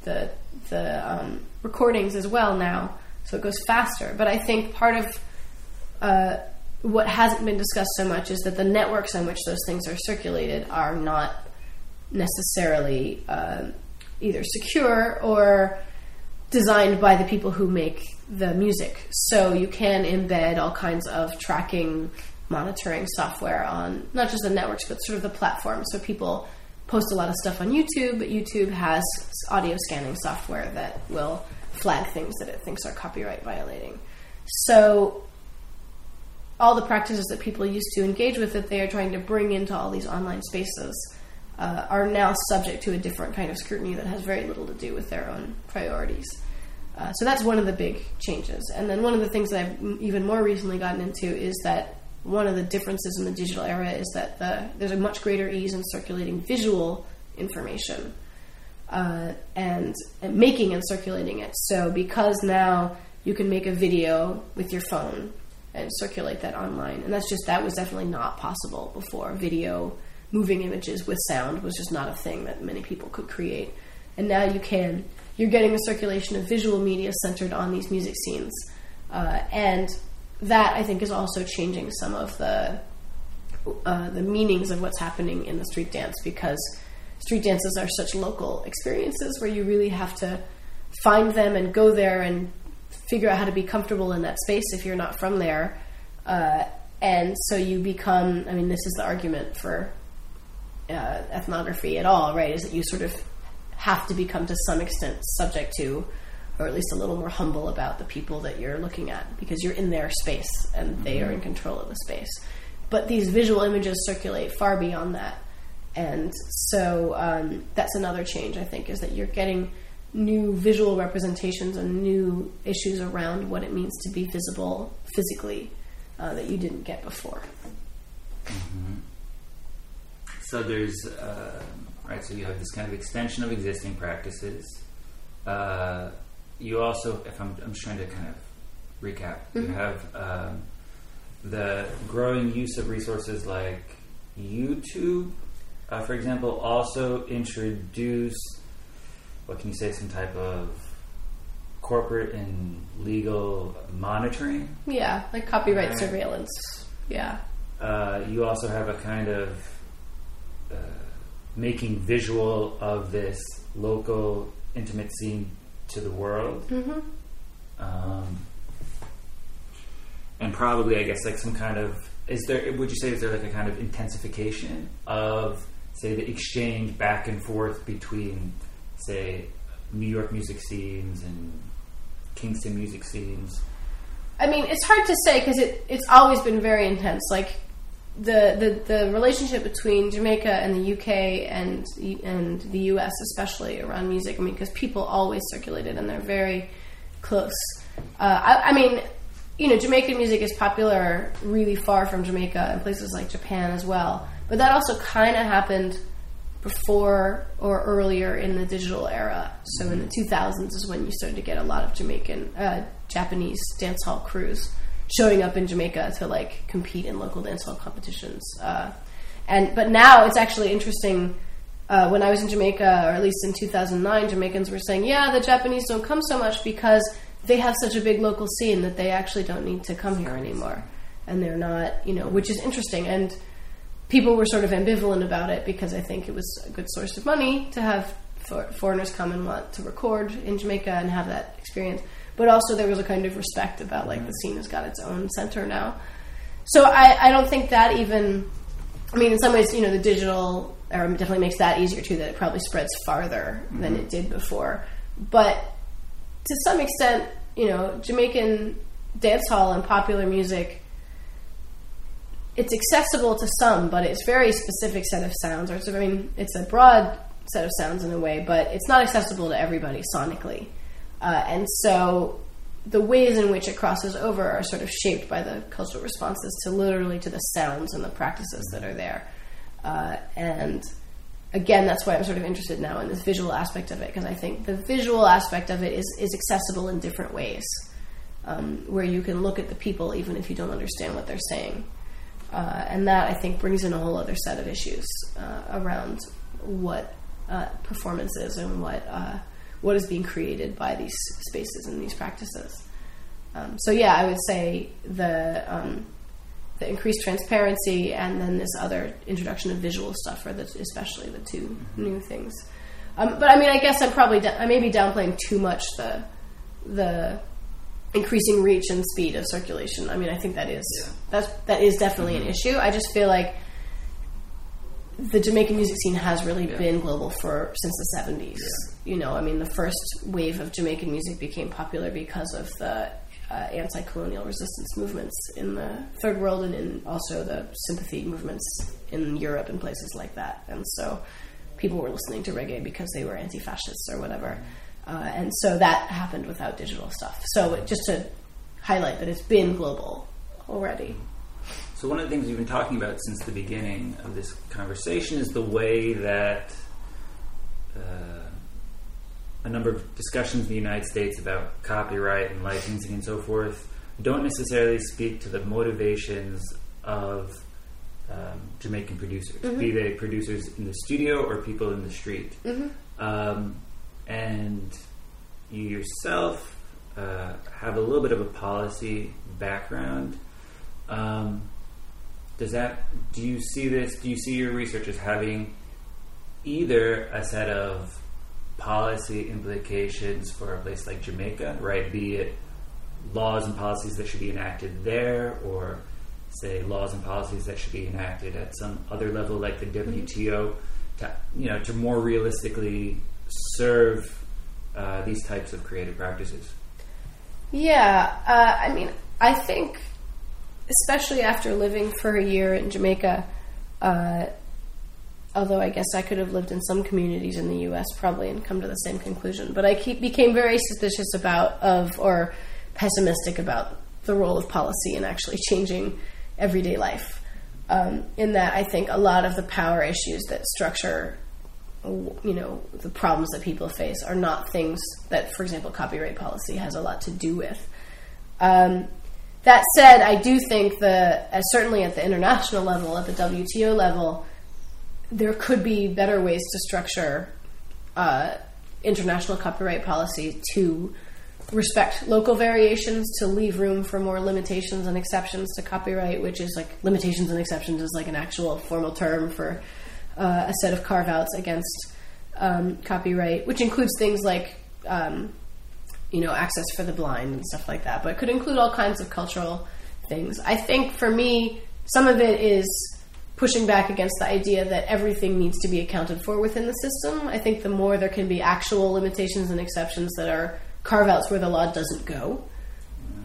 S2: the the um, recordings as well now, so it goes faster. But I think part of uh, what hasn't been discussed so much is that the networks on which those things are circulated are not necessarily uh, either secure or designed by the people who make the music. So you can embed all kinds of tracking, monitoring software on not just the networks, but sort of the platform. So people post a lot of stuff on YouTube, but YouTube has audio scanning software that will flag things that it thinks are copyright violating. So all the practices that people used to engage with that they are trying to bring into all these online spaces uh, are now subject to a different kind of scrutiny that has very little to do with their own priorities. Uh, so that's one of the big changes. And then one of the things that I've even more recently gotten into is that one of the differences in the digital era is that the, there's a much greater ease in circulating visual information uh, and, and making and circulating it. So because now you can make a video with your phone and circulate that online, and that's just that was definitely not possible before. Video moving images with sound was just not a thing that many people could create. And now you can. You're getting a circulation of visual media centered on these music scenes. Uh, and that, I think, is also changing some of the, uh, the meanings of what's happening in the street dance because street dances are such local experiences where you really have to find them and go there and figure out how to be comfortable in that space if you're not from there. Uh, and so you become, I mean, this is the argument for uh, ethnography at all, right? Is that you sort of have to become to some extent subject to, or at least a little more humble about the people that you're looking at because you're in their space and they are in control of the space. But these visual images circulate far beyond that. And so um, that's another change, I think, is that you're getting new visual representations and new issues around what it means to be visible physically uh, that you didn't get before.
S1: Mm-hmm. So there's uh, right. So you have this kind of extension of existing practices. Uh, you also, if I'm, I'm just trying to kind of recap, mm-hmm. you have um, the growing use of resources like YouTube, uh, for example, also introduce what can you say, some type of corporate and legal monitoring.
S2: Yeah, like copyright
S1: Right.
S2: surveillance. Yeah.
S1: Uh, you also have a kind of uh, making visual of this local intimate scene to the world.
S2: Mm-hmm.
S1: Um, and probably, I guess, like some kind of is there? Would you say is there like a kind of intensification of, say, the exchange back and forth between, say, New York music scenes and Kingston music scenes?
S2: I mean, it's hard to say because it, it's always been very intense. Like the, the the relationship between Jamaica and the UK and and the US, especially around music. I mean, because people always circulated and they're very close. Uh, I, I mean, you know, Jamaican music is popular really far from Jamaica and places like Japan as well. But that also kind of happened before or earlier in the digital era. So in the 2000s is when you started to get a lot of Jamaican, uh, Japanese dance hall crews showing up in Jamaica to like compete in local dancehall competitions. Uh, and but now it's actually interesting. Uh, when I was in Jamaica, or at least in 2009, Jamaicans were saying, "Yeah, the Japanese don't come so much because they have such a big local scene that they actually don't need to come here anymore, and they're not, you know, which is interesting." And people were sort of ambivalent about it because I think it was a good source of money to have for, foreigners come and want to record in Jamaica and have that experience. But also there was a kind of respect about like the mm-hmm. scene has got its own center now. So I, I don't think that even. I mean, in some ways, you know, the digital era definitely makes that easier too. That it probably spreads farther than it mm-hmm. did before. But to some extent, you know, Jamaican dance hall and popular music it's accessible to some, but it's very specific set of sounds. Or it's, I mean, it's a broad set of sounds in a way, but it's not accessible to everybody sonically. Uh, and so the ways in which it crosses over are sort of shaped by the cultural responses to literally to the sounds and the practices that are there. Uh, and again, that's why I'm sort of interested now in this visual aspect of it because I think the visual aspect of it is is accessible in different ways, um, where you can look at the people even if you don't understand what they're saying. Uh, and that I think brings in a whole other set of issues uh, around what uh, performance is and what uh, what is being created by these spaces and these practices. Um, so yeah, I would say the um, the increased transparency and then this other introduction of visual stuff are the, especially the 2 new things. Um, but I mean, I guess I'm probably da- I may be downplaying too much the the increasing reach and speed of circulation. I mean, I think that is that's that is definitely an issue. I just feel like the Jamaican music scene has really been global for since the seventies. You know, I mean, the first wave of Jamaican music became popular because of the uh, anti-colonial resistance movements in the third world, and in also the sympathy movements in Europe and places like that. And so, people were listening to reggae because they were anti-fascists or whatever. Uh, and so that happened without digital stuff. So just to highlight that it's been global already.
S1: So one of the things we've been talking about since the beginning of this conversation is the way that uh, a number of discussions in the United States about copyright and licensing and so forth don't necessarily speak to the motivations of um, Jamaican producers, be they producers in the studio or people in the street. Um, and you yourself uh, have a little bit of a policy background. Um, does that do you see this do you see your research as having either a set of policy implications for a place like Jamaica, right? Be it laws and policies that should be enacted there, or say laws and policies that should be enacted at some other level, like the WTO, to you know to more realistically serve uh, these types of creative practices.
S2: Yeah, uh, I mean, I think, especially after living for a year in Jamaica, uh, although I guess I could have lived in some communities in the U.S. probably and come to the same conclusion, but I keep, became very suspicious about of or pessimistic about the role of policy in actually changing everyday life. Um, in that, I think a lot of the power issues that structure you know the problems that people face are not things that for example copyright policy has a lot to do with um, that said, I do think that uh, certainly at the international level, at the WTO level, there could be better ways to structure uh, international copyright policy to respect local variations, to leave room for more limitations and exceptions to copyright, which is like limitations and exceptions is like an actual formal term for uh, a set of carve outs against um, copyright, which includes things like um, you know access for the blind and stuff like that, but it could include all kinds of cultural things. I think for me, some of it is pushing back against the idea that everything needs to be accounted for within the system. I think the more there can be actual limitations and exceptions that are carve outs where the law doesn't go,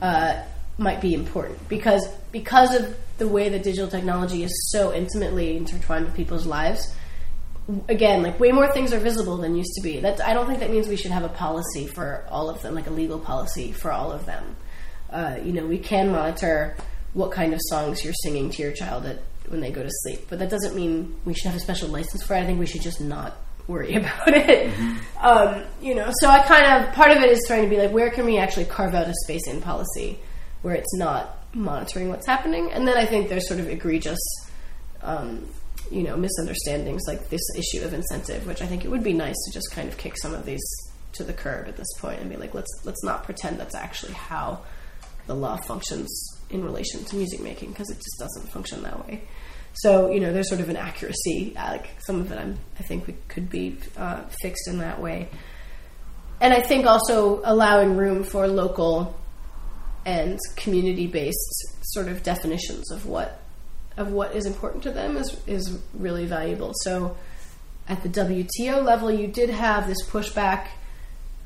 S2: uh, might be important because because of the way that digital technology is so intimately intertwined with people's lives. Again, like way more things are visible than used to be. That I don't think that means we should have a policy for all of them, like a legal policy for all of them. Uh, you know, we can monitor what kind of songs you're singing to your child at, when they go to sleep, but that doesn't mean we should have a special license for it. I think we should just not worry about it. Um, you know, so I kind of part of it is trying to be like, where can we actually carve out a space in policy where it's not monitoring what's happening? And then I think there's sort of egregious, um, you know, misunderstandings like this issue of incentive, which I think it would be nice to just kind of kick some of these to the curb at this point and be like, let's let's not pretend that's actually how the law functions in relation to music making because it just doesn't function that way. So you know, there's sort of an accuracy. uh, Like some of it, I'm, I think we could be uh, fixed in that way, and I think also allowing room for local and community-based sort of definitions of what of what is important to them is is really valuable. So at the WTO level, you did have this pushback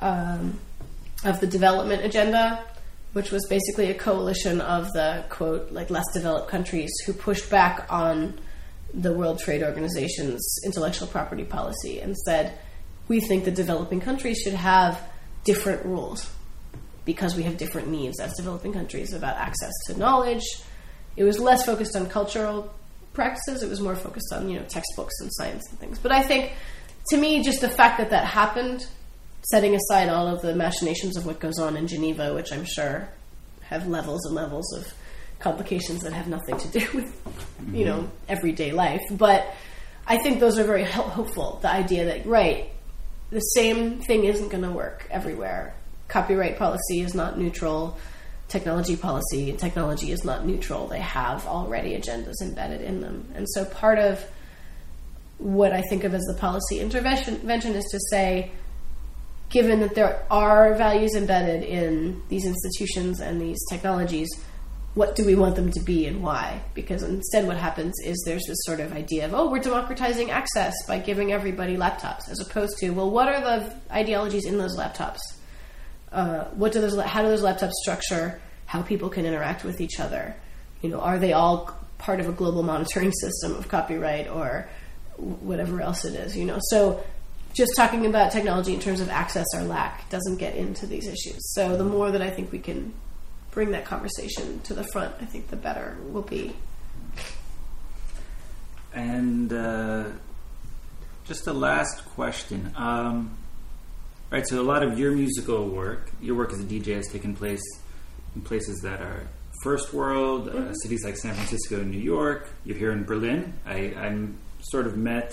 S2: um, of the development agenda, which was basically a coalition of the quote like less developed countries who pushed back on the World Trade Organization's intellectual property policy and said, "We think the developing countries should have different rules because we have different needs as developing countries about access to knowledge." It was less focused on cultural practices; it was more focused on you know textbooks and science and things. But I think, to me, just the fact that that happened setting aside all of the machinations of what goes on in Geneva, which I'm sure have levels and levels of complications that have nothing to do with, you know, mm-hmm. everyday life. But I think those are very hopeful. The idea that, right, the same thing isn't going to work everywhere. Copyright policy is not neutral. Technology policy and technology is not neutral. They have already agendas embedded in them. And so part of what I think of as the policy intervention is to say, given that there are values embedded in these institutions and these technologies, what do we want them to be and why? Because instead, what happens is there's this sort of idea of, oh, we're democratizing access by giving everybody laptops, as opposed to, well, what are the ideologies in those laptops? Uh, what do those? How do those laptops structure how people can interact with each other? You know, are they all part of a global monitoring system of copyright or whatever else it is? You know, so just talking about technology in terms of access or lack doesn't get into these issues. So the more that I think we can bring that conversation to the front, I think the better we'll be.
S1: And uh, just a last question. Um, right, so a lot of your musical work, your work as a DJ has taken place in places that are first world, uh, cities like San Francisco and New York. You're here in Berlin. I, I'm sort of met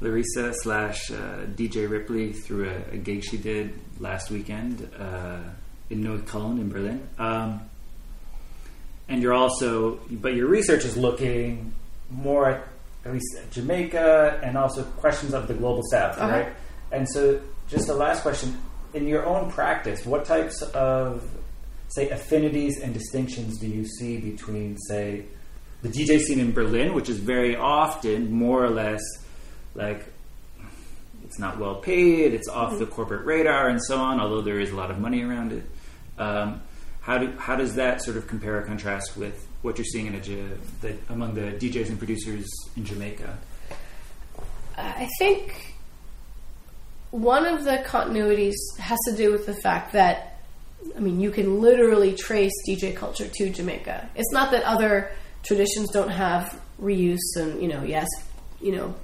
S1: Larisa slash uh, DJ Ripley through a, a gig she did last weekend uh, in Neukölln in Berlin. Um, and you're also, but your research is looking more at at least at Jamaica and also questions of the global south,
S2: Uh-huh.
S1: right? And so, just a last question: in your own practice, what types of say affinities and distinctions do you see between, say, the DJ scene in Berlin, which is very often more or less like it's not well paid, it's off the corporate radar, and so on. Although there is a lot of money around it, um, how do how does that sort of compare or contrast with what you're seeing in a, the, among the DJs and producers in Jamaica?
S2: I think one of the continuities has to do with the fact that, I mean, you can literally trace DJ culture to Jamaica. It's not that other traditions don't have reuse and, you know, yes, you know,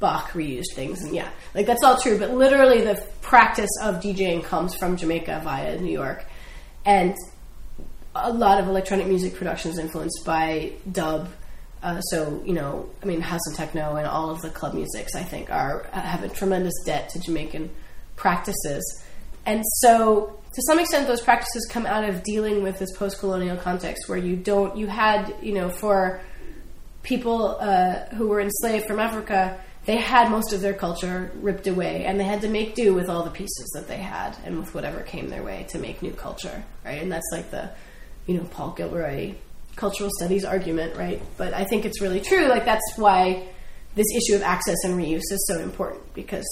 S2: Bach reused things, and yeah, like that's all true, but literally the practice of DJing comes from Jamaica via New York. And a lot of electronic music production is influenced by dub. Uh, so you know, I mean, house and techno and all of the club musics, I think, are have a tremendous debt to Jamaican practices, and so to some extent, those practices come out of dealing with this post-colonial context where you don't, you had, you know, for people uh, who were enslaved from Africa, they had most of their culture ripped away, and they had to make do with all the pieces that they had and with whatever came their way to make new culture, right? And that's like the, you know, Paul Gilroy cultural studies argument, right? But I think it's really true. Like that's why this issue of access and reuse is so important because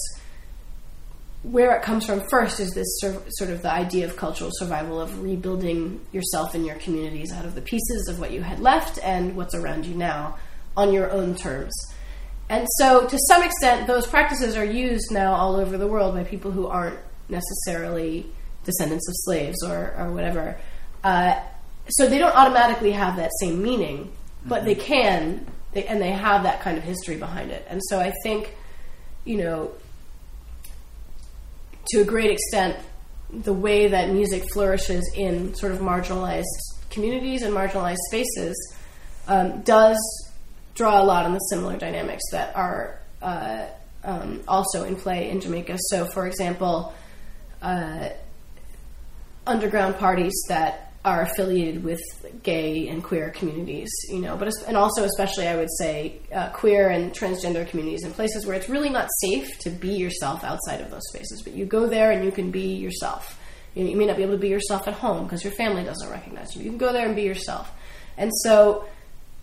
S2: where it comes from first is this sort of, the idea of cultural survival of rebuilding yourself and your communities out of the pieces of what you had left and what's around you now on your own terms. And so, to some extent, those practices are used now all over the world by people who aren't necessarily descendants of slaves or, or whatever. Uh, so, they don't automatically have that same meaning, but they can, they, and they have that kind of history behind it. And so, I think, you know, to a great extent, the way that music flourishes in sort of marginalized communities and marginalized spaces um, does draw a lot on the similar dynamics that are uh, um, also in play in Jamaica. So, for example, uh, underground parties that are affiliated with gay and queer communities, you know, but and also especially I would say uh, queer and transgender communities in places where it's really not safe to be yourself outside of those spaces, but you go there and you can be yourself. You, know, you may not be able to be yourself at home because your family doesn't recognize you. You can go there and be yourself, and so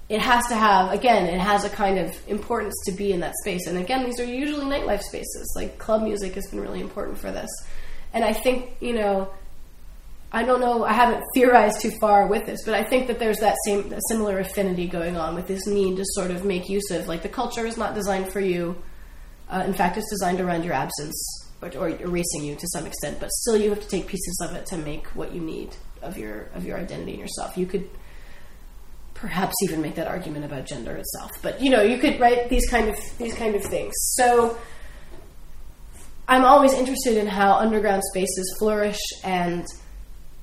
S2: it has to have again it has a kind of importance to be in that space and again these are usually nightlife spaces like club music has been really important for this and i think you know i don't know i haven't theorized too far with this but i think that there's that same similar affinity going on with this need to sort of make use of like the culture is not designed for you uh, in fact it's designed around your absence or, or erasing you to some extent but still you have to take pieces of it to make what you need of your of your identity and yourself you could perhaps even make that argument about gender itself. But you know, you could write these kind of these kind of things. So I'm always interested in how underground spaces flourish and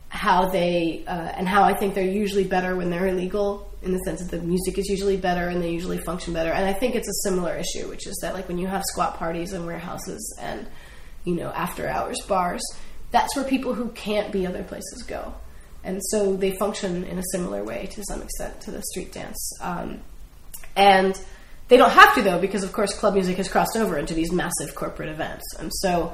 S2: how they uh, and how I think they're usually better when they're illegal in the sense that the music is usually better and they usually function better. And I think it's a similar issue, which is that like when you have squat parties and warehouses and you know after hours bars, that's where people who can't be other places go and so they function in a similar way to some extent to the street dance. Um, and they don't have to though, because of course club music has crossed over into these massive corporate events, and so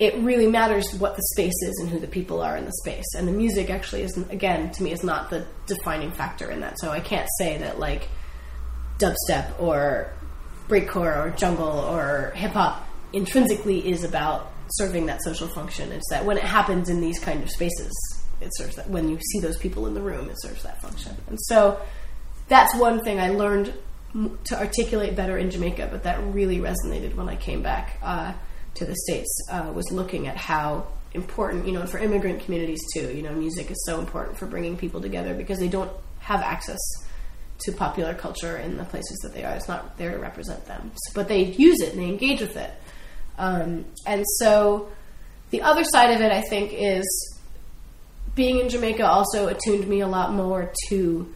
S2: it really matters what the space is and who the people are in the space. And the music actually is, again, to me, is not the defining factor in that. So I can't say that like dubstep or breakcore or jungle or hip hop intrinsically is about serving that social function. It's that when it happens in these kind of spaces, it serves that. When you see those people in the room, it serves that function. And so that's one thing I learned to articulate better in Jamaica, but that really resonated when I came back uh, to the states. Uh, was looking at how important, you know, for immigrant communities too. You know, music is so important for bringing people together because they don't have access to popular culture in the places that they are. It's not there to represent them, but they use it and they engage with it. Um, and so, the other side of it, I think, is being in Jamaica also attuned me a lot more to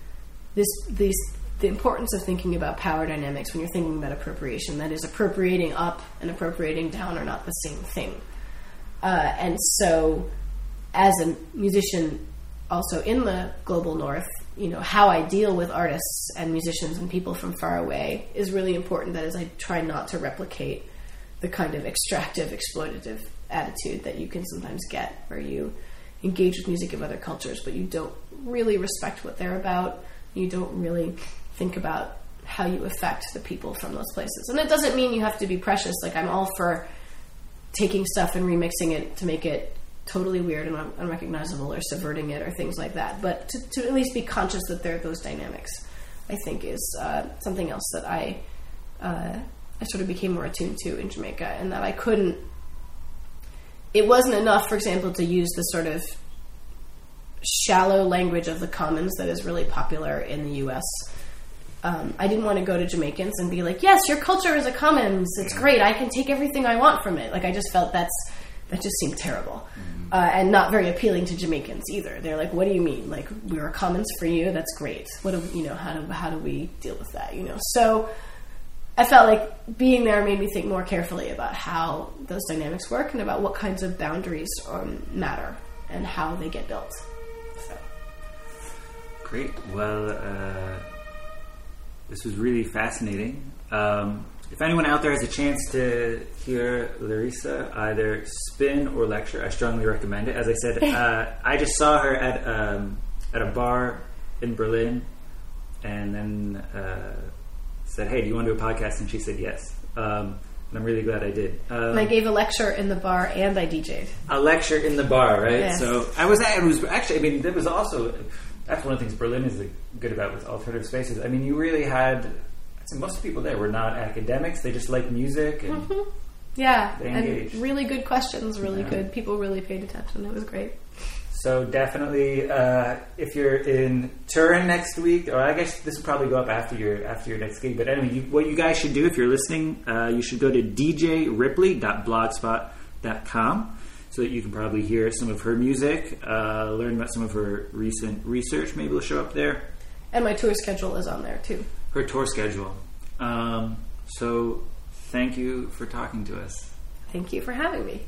S2: this these the importance of thinking about power dynamics when you're thinking about appropriation. That is, appropriating up and appropriating down are not the same thing. Uh, and so, as a musician, also in the global north, you know how I deal with artists and musicians and people from far away is really important. That is, I try not to replicate the kind of extractive, exploitative attitude that you can sometimes get, where you engage with music of other cultures, but you don't really respect what they're about. You don't really think about how you affect the people from those places. And it doesn't mean you have to be precious. Like I'm all for taking stuff and remixing it to make it totally weird and un- unrecognizable or subverting it or things like that. But to, to at least be conscious that there are those dynamics, I think is uh, something else that I uh, I sort of became more attuned to in Jamaica, and that I couldn't. It wasn't enough, for example, to use the sort of shallow language of the commons that is really popular in the U.S. Um, I didn't want to go to Jamaicans and be like, "Yes, your culture is a commons. It's great. I can take everything I want from it." Like I just felt that's that just seemed terrible. uh, and not very appealing to Jamaicans either. They're like, "What do you mean? Like we're a commons for you? That's great. What do you know? How do how do we deal with that? You know?" So I felt like being there made me think more carefully about how those dynamics work and about what kinds of boundaries um, matter and how they get built. So.
S1: Great. Well, uh, this was really fascinating. Um, if anyone out there has a chance to hear Larisa either spin or lecture, I strongly recommend it. As I said, uh, I just saw her at um, at a bar in Berlin, and then uh, said, "Hey, do you want to do a podcast?" And she said yes. Um, and I'm really glad I did. Um,
S2: And I gave a lecture in the bar and I DJ'd.
S1: a lecture in the bar, right?
S2: Yes.
S1: So I was at, it was actually, I mean, there was also, that's one of the things Berlin is good about with alternative spaces. I mean, you really had, most people there were not academics, they just liked music and
S2: Yeah,
S1: They
S2: and really good questions, really
S1: Yeah.
S2: good. People really paid attention. It was great.
S1: so definitely, uh, if you're in Turin next week, or I guess this will probably go up after your after your next gig. But anyway, you, what you guys should do if you're listening, uh, you should go to djripley.blogspot.com so that you can probably hear some of her music, uh, learn about some of her recent research. Maybe will show up there.
S2: And my tour schedule is on there too.
S1: Her tour schedule. Um, so thank you for talking to us.
S2: Thank you for having me.